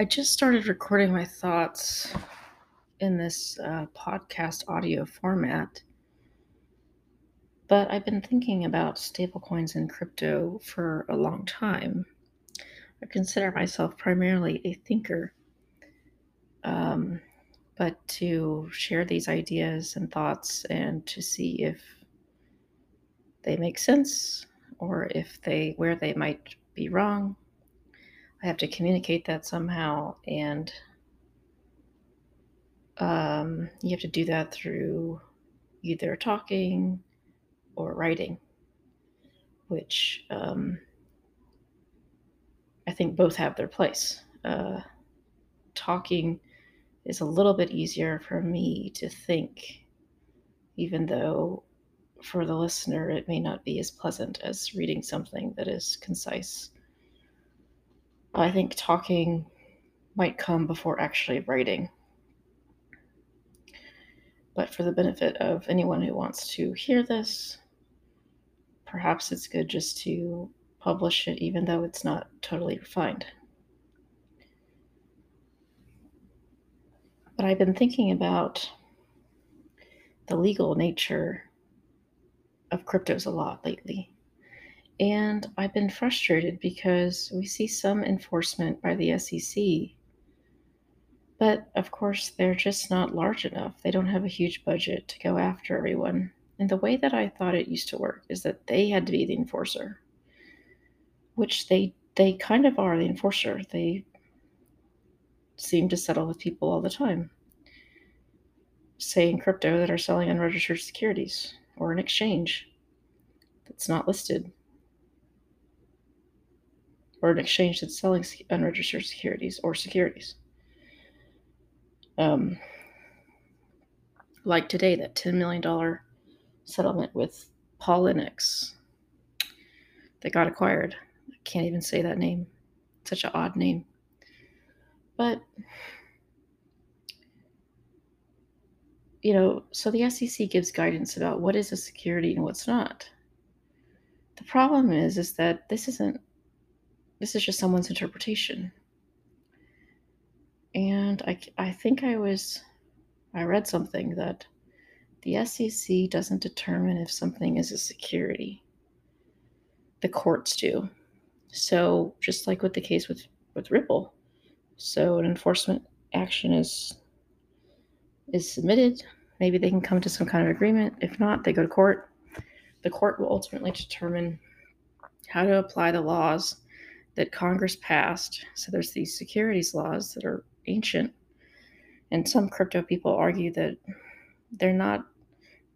I just started recording my thoughts in this uh, podcast audio format, but I've been thinking about stablecoins and crypto for a long time. I consider myself primarily a thinker, um, but to share these ideas and thoughts and to see if they make sense or if they where they might be wrong I have to communicate that somehow, and um, you have to do that through either talking or writing, which um, I think both have their place. Uh, talking is a little bit easier for me to think, even though for the listener it may not be as pleasant as reading something that is concise I think talking might come before actually writing. But for the benefit of anyone who wants to hear this, perhaps it's good just to publish it even though it's not totally refined. But I've been thinking about the legal nature of cryptos a lot lately. And I've been frustrated because we see some enforcement by the SEC. But of course, they're just not large enough. They don't have a huge budget to go after everyone. And the way that I thought it used to work is that they had to be the enforcer, which they they kind of are the enforcer. They seem to settle with people all the time. Say in crypto that are selling unregistered securities or an exchange that's not listed or an exchange that's selling unregistered securities or securities. Um, like today, that $10 million settlement with Poloniex that got acquired. I can't even say that name. Such an odd name. But, you know, so the SEC gives guidance about what is a security and what's not. The problem is, is that this isn't this is just someone's interpretation. And I, I think I was, I read something that the SEC doesn't determine if something is a security. The courts do. So just like with the case with, with Ripple, so an enforcement action is is submitted. Maybe they can come to some kind of agreement. If not, they go to court. The court will ultimately determine how to apply the laws that Congress passed. So there's these securities laws that are ancient. And some crypto people argue that they're not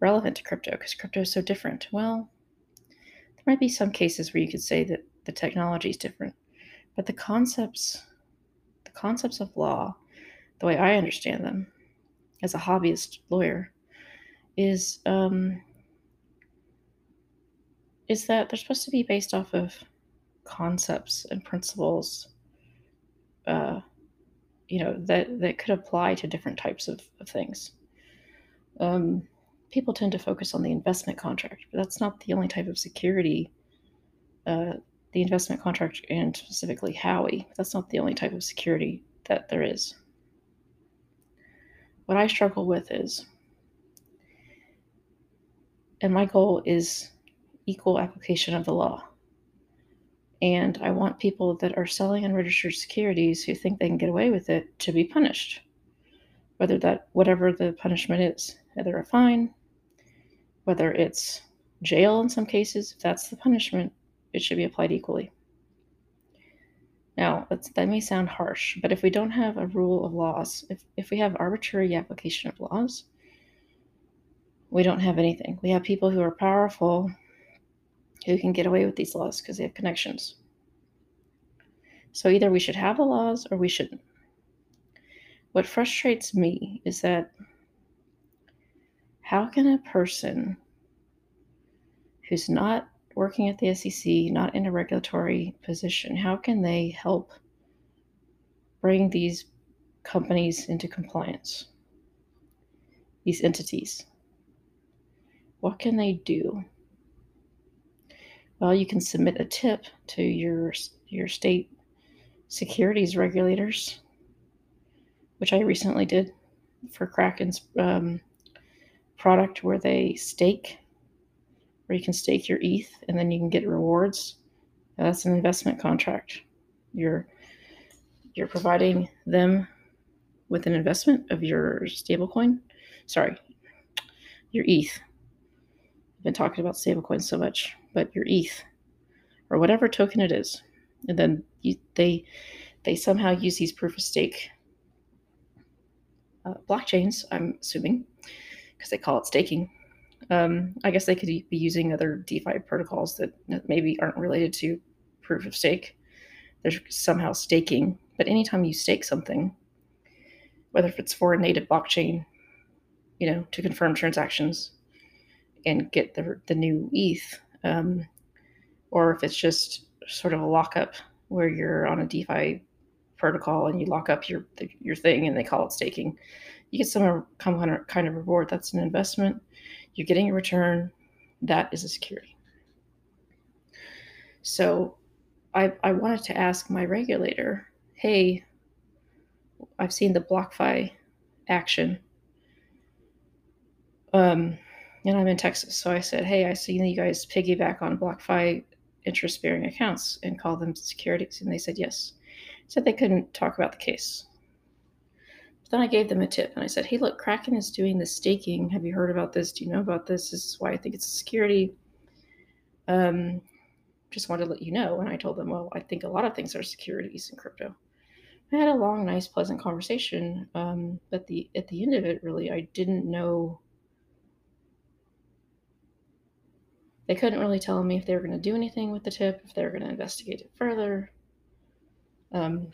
relevant to crypto because crypto is so different. Well, there might be some cases where you could say that the technology is different, but the concepts, the concepts of law, the way I understand them as a hobbyist lawyer, is um, is that they're supposed to be based off of concepts and principles uh, you know that that could apply to different types of, of things. Um, people tend to focus on the investment contract but that's not the only type of security uh, the investment contract and specifically Howey that's not the only type of security that there is. What i struggle with is and my goal is equal application of the law and I want people that are selling unregistered securities who think they can get away with it to be punished. Whether that, whatever the punishment is, either a fine, whether it's jail in some cases, if that's the punishment, it should be applied equally. Now, that may sound harsh, but if we don't have a rule of laws, if, if we have arbitrary application of laws, we don't have anything. We have people who are powerful who can get away with these laws because they have connections. So either we should have the laws or we shouldn't. What frustrates me is that how can a person who's not working at the SEC, not in a regulatory position, how can they help bring these companies into compliance? These entities. What can they do? Well, you can submit a tip to your your state securities regulators which I recently did for Kraken's um, product where they stake, where you can stake your ETH and then you can get rewards. Now, that's an investment contract. You're you're providing them with an investment of your stablecoin. Sorry, your ETH. I've been talking about stablecoins so much, but your ETH or whatever token it is, and then you, they they somehow use these proof of stake uh, blockchains. I'm assuming because they call it staking. Um, I guess they could be using other DeFi protocols that maybe aren't related to proof of stake. They're somehow staking, but anytime you stake something, whether if it's for a native blockchain, you know, to confirm transactions and get the, the new ETH, um, or if it's just sort of a lockup where you're on a DeFi protocol and you lock up your your thing and they call it staking, you get some kind of reward. That's an investment. You're getting a return. That is a security. So I, I wanted to ask my regulator, hey, I've seen the BlockFi action. Um, and I'm in Texas. So I said, hey, I see you guys piggyback on BlockFi interest bearing accounts and call them securities. And they said yes. Said they couldn't talk about the case. But then I gave them a tip and I said, hey, look, Kraken is doing the staking. Have you heard about this? Do you know about this? This is why I think it's a security. Um, just wanted to let you know. And I told them, well, I think a lot of things are securities in crypto. I had a long, nice, pleasant conversation. Um, but the at the end of it, really, I didn't know. They couldn't really tell me if they were going to do anything with the tip, if they were going to investigate it further. Um,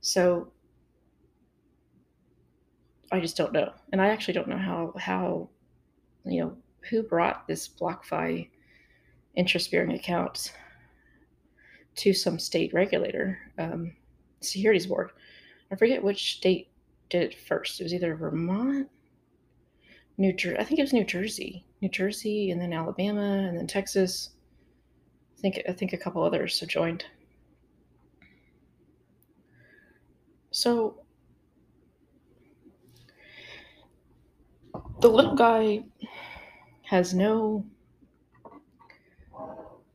so I just don't know, and I actually don't know how how you know who brought this BlockFi interest bearing account to some state regulator, um, securities board. I forget which state did it first. It was either Vermont, New Jersey. I think it was New Jersey, New Jersey, and then Alabama, and then Texas. I think I think a couple others have joined. So the little guy has no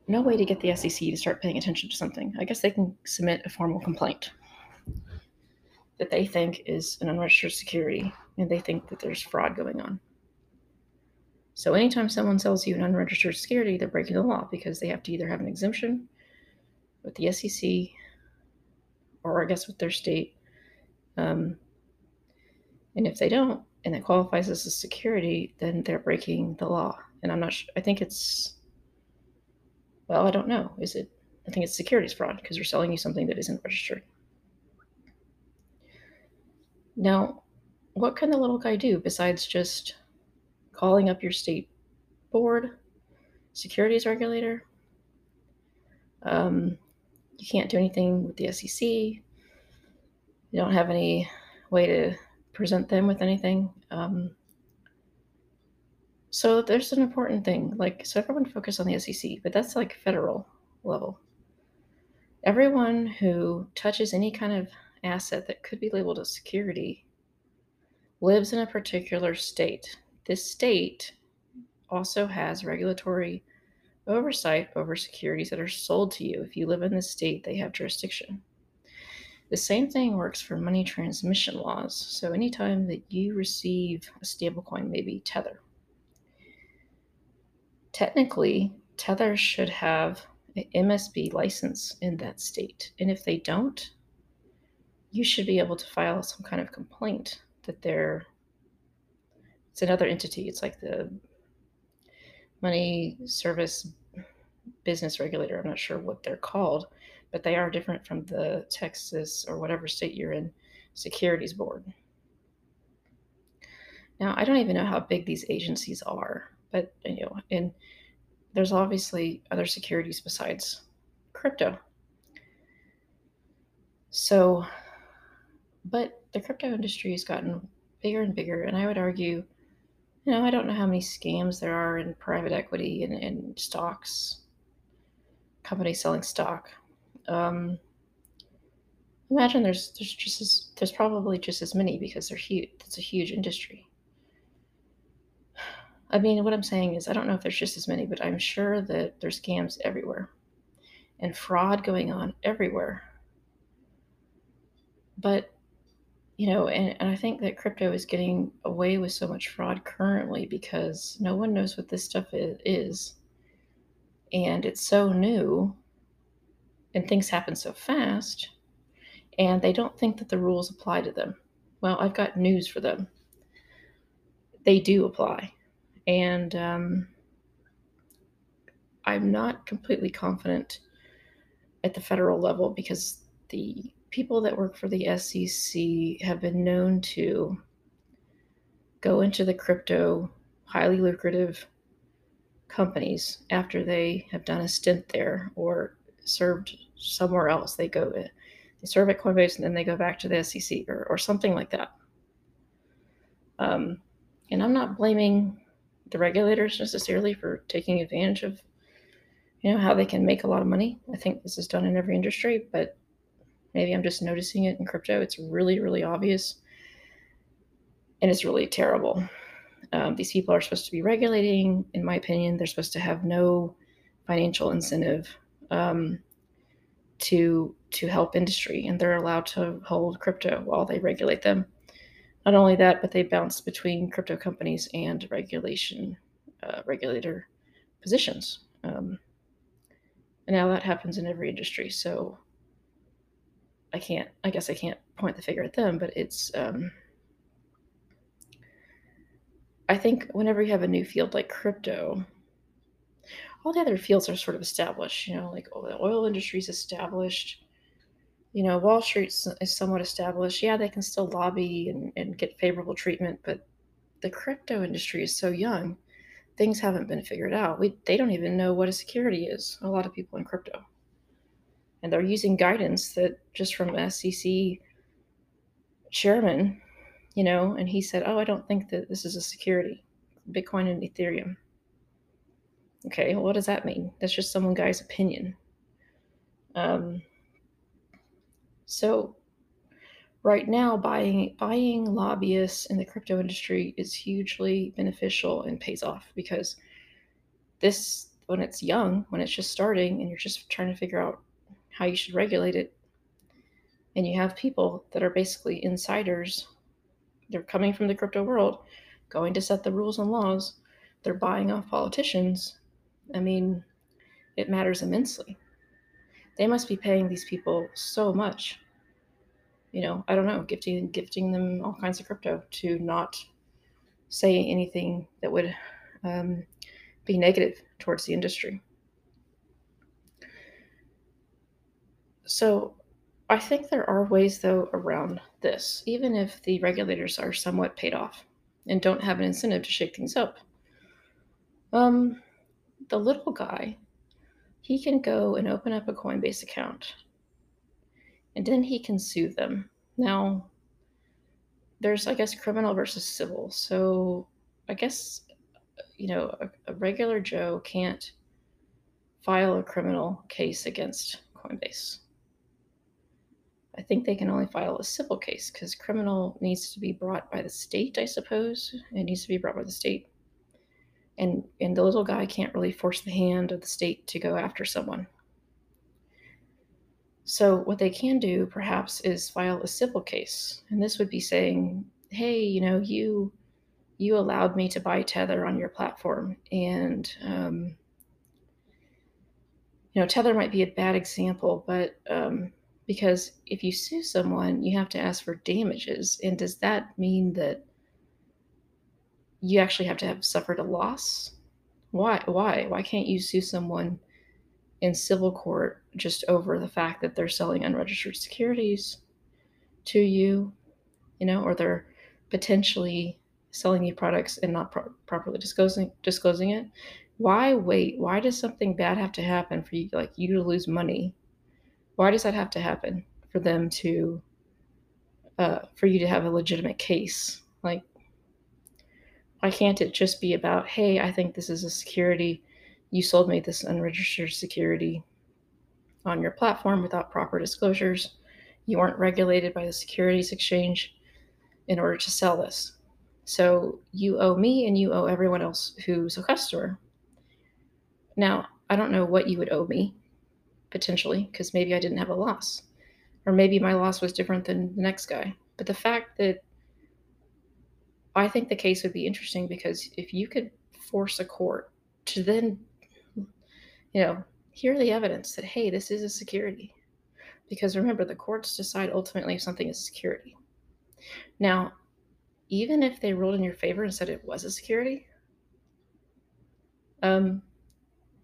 no way to get the SEC to start paying attention to something. I guess they can submit a formal complaint that they think is an unregistered security and they think that there's fraud going on. So anytime someone sells you an unregistered security, they're breaking the law because they have to either have an exemption with the SEC or I guess with their state. Um, and if they don't, and it qualifies as a security, then they're breaking the law. And I'm not sure, I think it's well, I don't know. Is it? I think it's securities fraud because they're selling you something that isn't registered. Now, what can the little guy do besides just calling up your state board, securities regulator? Um, you can't do anything with the SEC. You don't have any way to present them with anything. Um, so there's an important thing. Like, so everyone focus on the SEC, but that's like federal level. Everyone who touches any kind of asset that could be labeled as security lives in a particular state. This state also has regulatory oversight over securities that are sold to you. If you live in this state, they have jurisdiction. The same thing works for money transmission laws. So anytime that you receive a stablecoin, maybe Tether, technically, Tether should have an MSB license in that state. And if they don't, you should be able to file some kind of complaint that they're it's another entity. It's like the money service business regulator. I'm not sure what they're called, but they are different from the Texas or whatever state you're in securities board. Now, I don't even know how big these agencies are but you know, and there's obviously other securities besides crypto. So, but the crypto industry has gotten bigger and bigger, and I would argue, you know, I don't know how many scams there are in private equity and, and stocks, companies selling stock. Um, imagine there's there's just as there's probably just as many because they're huge. It's a huge industry. I mean, what I'm saying is, I don't know if there's just as many, but I'm sure that there's scams everywhere and fraud going on everywhere. But you know, and, and I think that crypto is getting away with so much fraud currently because no one knows what this stuff is. And it's so new and things happen so fast, and they don't think that the rules apply to them. Well, I've got news for them. They do apply. And um, I'm not completely confident at the federal level because the people that work for the SEC have been known to go into the crypto, highly lucrative companies after they have done a stint there or served somewhere else. They go, they serve at Coinbase and then they go back to the SEC or, or something like that. Um, and I'm not blaming the regulators necessarily for taking advantage of, you know, how they can make a lot of money. I think this is done in every industry, but Maybe I'm just noticing it in crypto. It's really, really obvious. And it's really terrible. Um, these people are supposed to be regulating, in my opinion, they're supposed to have no financial incentive um, to to help industry, and they're allowed to hold crypto while they regulate them. Not only that, but they bounce between crypto companies and regulation uh, regulator positions. Um, and now that happens in every industry. So I can't, I guess I can't point the finger at them, but it's, um, I think whenever you have a new field like crypto, all the other fields are sort of established, you know, like oh, the oil industry is established, you know, Wall Street is somewhat established. Yeah, they can still lobby and, and get favorable treatment, but the crypto industry is so young, things haven't been figured out. We, they don't even know what a security is, a lot of people in crypto and they're using guidance that just from SEC chairman, you know, and he said, "Oh, I don't think that this is a security, Bitcoin and Ethereum." Okay, well, what does that mean? That's just someone guy's opinion. Um, so right now buying buying lobbyists in the crypto industry is hugely beneficial and pays off because this when it's young when it's just starting and you're just trying to figure out how you should regulate it. And you have people that are basically insiders. They're coming from the crypto world, going to set the rules and laws. They're buying off politicians. I mean, it matters immensely. They must be paying these people so much. You know, I don't know, gifting gifting them all kinds of crypto to not say anything that would um, be negative towards the industry. So I think there are ways, though, around this, even if the regulators are somewhat paid off and don't have an incentive to shake things up. Um, the little guy, he can go and open up a Coinbase account and then he can sue them. Now, there's, I guess, criminal versus civil. So I guess, you know, a, a regular Joe can't file a criminal case against Coinbase. I think they can only file a civil case because criminal needs to be brought by the state, I suppose. It needs to be brought by the state. And and the little guy can't really force the hand of the state to go after someone. So what they can do perhaps is file a civil case. And this would be saying, hey, you know, you you allowed me to buy Tether on your platform. And um, you know, Tether might be a bad example, but um, because if you sue someone, you have to ask for damages. And does that mean that you actually have to have suffered a loss? Why? Why? Why can't you sue someone in civil court just over the fact that they're selling unregistered securities to you, you know, or they're potentially selling you products and not pro- properly disclosing disclosing it? Why wait? Why does something bad have to happen for you, like you to lose money why does that have to happen for them to, uh, for you to have a legitimate case? Like, why can't it just be about, hey, I think this is a security. You sold me this unregistered security on your platform without proper disclosures. You weren't regulated by the Securities Exchange in order to sell this. So you owe me and you owe everyone else who's a customer. Now, I don't know what you would owe me potentially because maybe I didn't have a loss or maybe my loss was different than the next guy. But the fact that I think the case would be interesting because if you could force a court to then, you know, hear the evidence that, hey, this is a security. Because remember, the courts decide ultimately if something is security. Now, even if they ruled in your favor and said it was a security, um,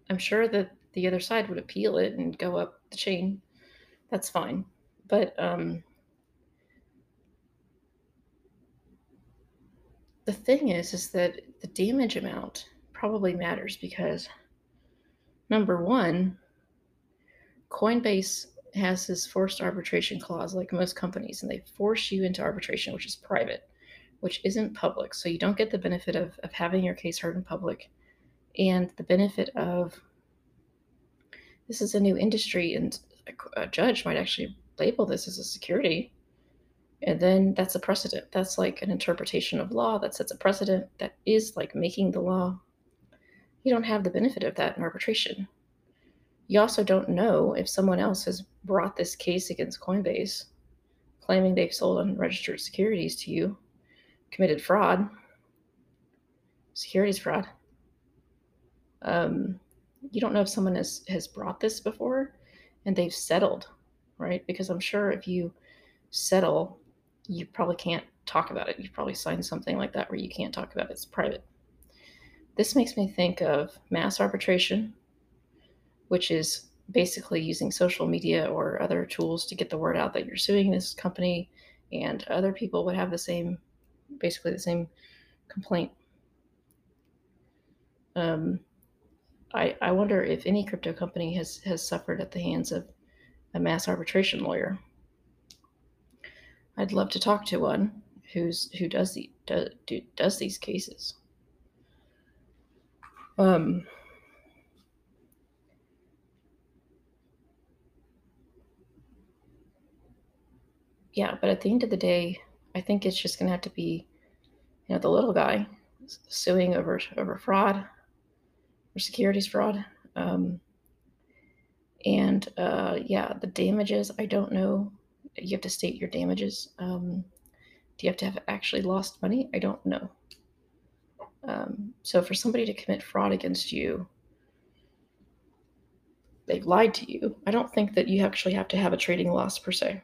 I'm sure that the other side would appeal it and go up the chain. That's fine. But um, the thing is, is that the damage amount probably matters because number one, Coinbase has this forced arbitration clause, like most companies, and they force you into arbitration, which is private, which isn't public. So you don't get the benefit of, of having your case heard in public and the benefit of this is a new industry, and a, judge might actually label this as a security. And then that's a precedent. That's like an interpretation of law that sets a precedent that is like making the law. You don't have the benefit of that in arbitration. You also don't know if someone else has brought this case against Coinbase, claiming they've sold unregistered securities to you, committed fraud, securities fraud. Um, you don't know if someone has, has brought this before and they've settled right? Because I'm sure if you settle, you probably can't talk about it. You probably signed something like that where you can't talk about it. It's private. This makes me think of mass arbitration, which is basically using social media or other tools to get the word out that you're suing this company and other people would have the same basically the same complaint um, I, I wonder if any crypto company has has suffered at the hands of a mass arbitration lawyer. I'd love to talk to one who's who does the do, do, does these cases. Um, yeah, but at the end of the day, I think it's just gonna have to be, you know, the little guy suing over over fraud securities fraud. Um, and uh, yeah, the damages, I don't know. You have to state your damages. Um, do you have to have actually lost money? I don't know. Um, so for somebody to commit fraud against you, they've lied to you. I don't think that you actually have to have a trading loss per se,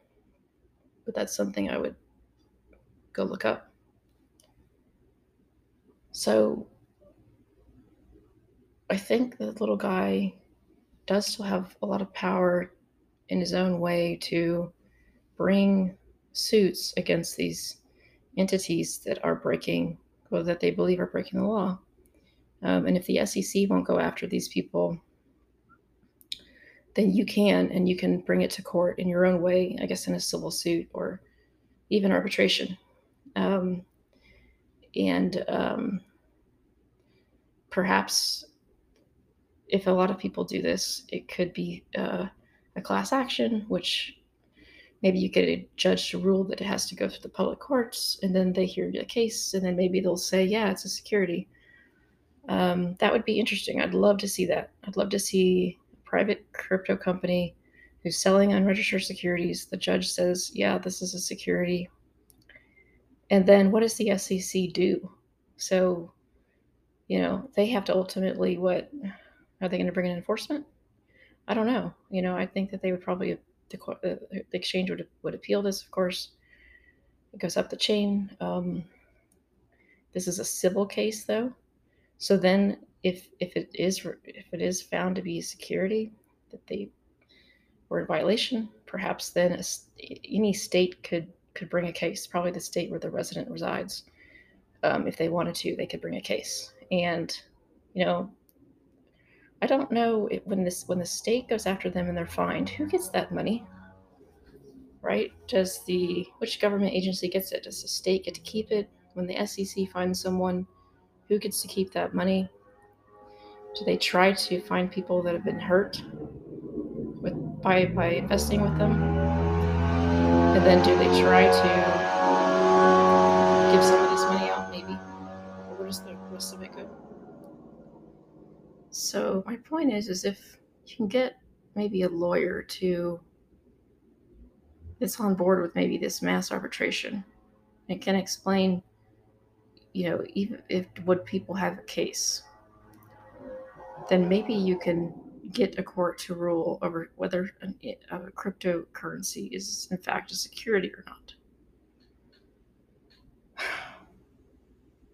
but that's something I would go look up. So I think the little guy does still have a lot of power in his own way to bring suits against these entities that are breaking or that they believe are breaking the law. Um, and if the SEC won't go after these people, then you can, and you can bring it to court in your own way, I guess in a civil suit or even arbitration. Um, and um, perhaps if a lot of people do this, it could be uh, a class action, which maybe you get a judge to rule that it has to go through the public courts, and then they hear the case, and then maybe they'll say, yeah, it's a security. Um, that would be interesting. I'd love to see that. I'd love to see a private crypto company who's selling unregistered securities. The judge says, yeah, this is a security. And then what does the SEC do? So, you know, they have to ultimately what are they going to bring in enforcement? I don't know. You know, I think that they would probably the, the exchange would would appeal this. Of course, it goes up the chain. Um, this is a civil case, though. So then, if if it is if it is found to be security that they were in violation, perhaps then a, any state could could bring a case. Probably the state where the resident resides, um, if they wanted to, they could bring a case. And you know, I don't know it, when this when the state goes after them and they're fined, who gets that money? Right? Does the which government agency gets it? Does the state get to keep it? When the SEC finds someone, who gets to keep that money? Do they try to find people that have been hurt with by by investing with them? And then do they try to give some of this money So my point is, is if you can get maybe a lawyer to that's on board with maybe this mass arbitration and can explain, you know, even if would people have a case, then maybe you can get a court to rule over whether an, a cryptocurrency is in fact a security or not.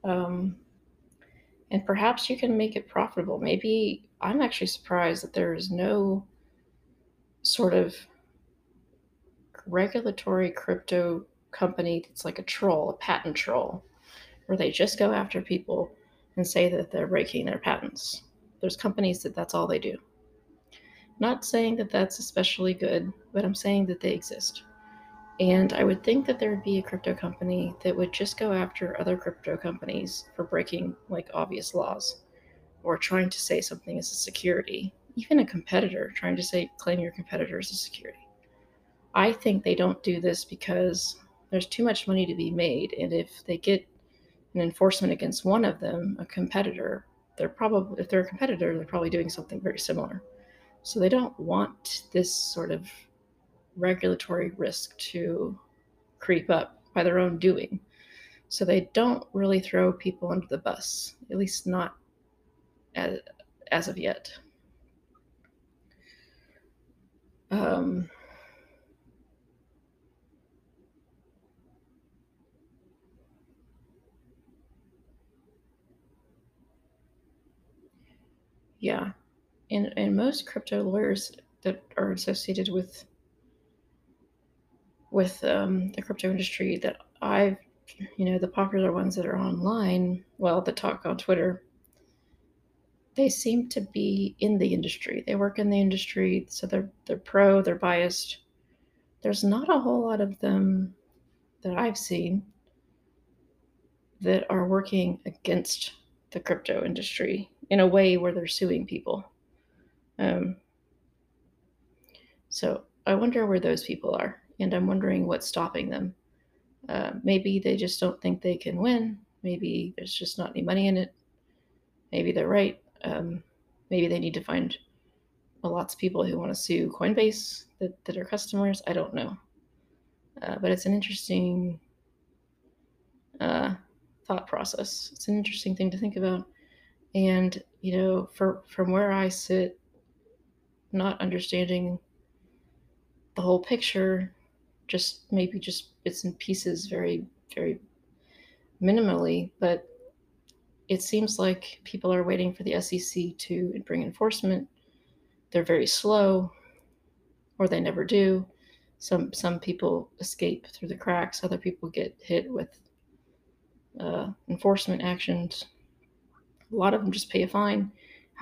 Um, and perhaps you can make it profitable. Maybe I'm actually surprised that there is no sort of regulatory crypto company that's like a troll, a patent troll, where they just go after people and say that they're breaking their patents. There's companies that that's all they do. Not saying that that's especially good, but I'm saying that they exist. And I would think that there would be a crypto company that would just go after other crypto companies for breaking like obvious laws or trying to say something is a security. Even a competitor trying to say claim your competitor is a security. I think they don't do this because there's too much money to be made. And if they get an enforcement against one of them, a competitor, they're probably, if they're a competitor, they're probably doing something very similar. So they don't want this sort of regulatory risk to creep up by their own doing. So they don't really throw people under the bus, at least not as, as of yet. Um, yeah and and most crypto lawyers that are associated with with um, the crypto industry that I've you know the popular ones that are online well the talk on Twitter they seem to be in the industry. They work in the industry so they're they're pro they're biased. There's not a whole lot of them that I've seen that are working against the crypto industry in a way where they're suing people. Um, so I wonder where those people are, and I'm wondering what's stopping them. Uh, maybe they just don't think they can win. Maybe there's just not any money in it. Maybe they're right. Um, maybe they need to find lots of people who want to sue Coinbase that, that are customers. I don't know. Uh, but it's an interesting uh, thought process. It's an interesting thing to think about. And, you know, for from where I sit, not understanding the whole picture, just maybe just bits and pieces, very, very minimally. But it seems like people are waiting for the SEC to bring enforcement. They're very slow, or they never do. Some some people escape through the cracks. Other people get hit with uh, enforcement actions. A lot of them just pay a fine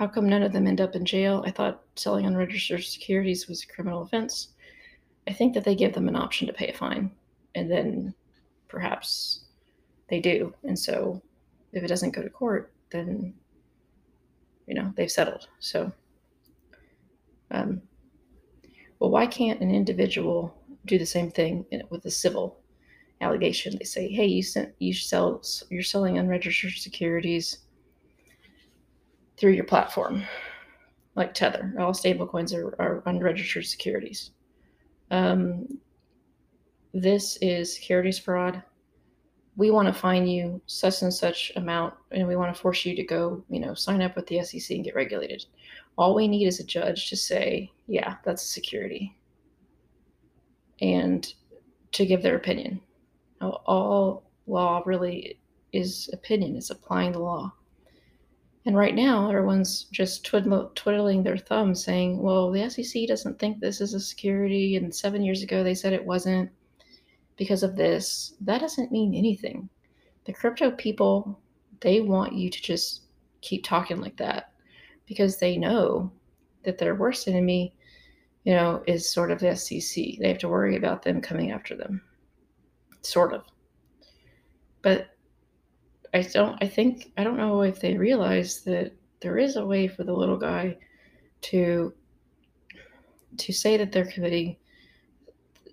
how come none of them end up in jail? I thought selling unregistered securities was a criminal offense. I think that they give them an option to pay a fine, and then perhaps they do. And so if it doesn't go to court, then you know they've settled. So, um, well, why can't an individual do the same thing with a civil allegation? They say, "Hey, you sent you sell you're selling unregistered securities." through your platform, like Tether. All stablecoins are, are unregistered securities. Um, this is securities fraud. We want to fine you such and such amount, and we want to force you to go, you know, sign up with the SEC and get regulated. All we need is a judge to say, yeah, that's a security, and to give their opinion. All law really is opinion, is applying the law. And right now, everyone's just twiddle, twiddling their thumbs saying, well, the SEC doesn't think this is a security. And seven years ago, they said it wasn't because of this. That doesn't mean anything. The crypto people, they want you to just keep talking like that because they know that their worst enemy, you know, is sort of the SEC. They have to worry about them coming after them, sort of. But I don't I think I don't know if they realize that there is a way for the little guy to to say that they're committing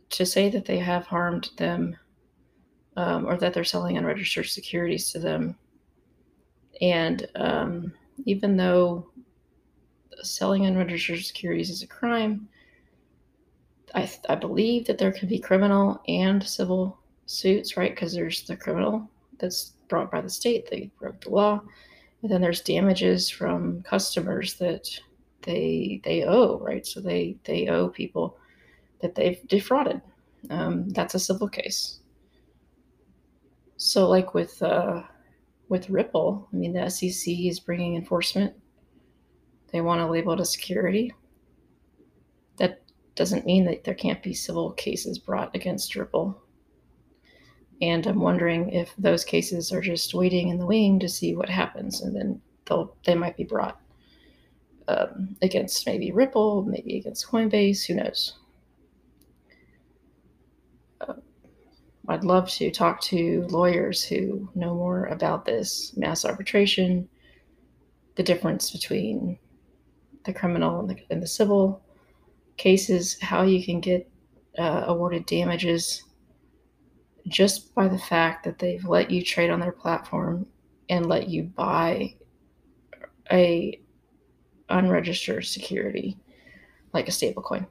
to say that they have harmed them um, or that they're selling unregistered securities to them. And um, even though selling unregistered securities is a crime, I, I believe that there could be criminal and civil suits, right? Because there's the criminal that's brought by the state, they broke the law. And then there's damages from customers that they they owe, right? So they they owe people that they've defrauded. Um, that's a civil case. So, like with uh, with Ripple, I mean, the SEC is bringing enforcement. They want to label it a security. That doesn't mean that there can't be civil cases brought against Ripple. And I'm wondering if those cases are just waiting in the wing to see what happens, and then they'll they might be brought um, against maybe Ripple, maybe against Coinbase. Who knows? Uh, I'd love to talk to lawyers who know more about this mass arbitration, the difference between the criminal and the, and the civil cases, how you can get uh, awarded damages just by the fact that they've let you trade on their platform and let you buy a unregistered security like a stablecoin.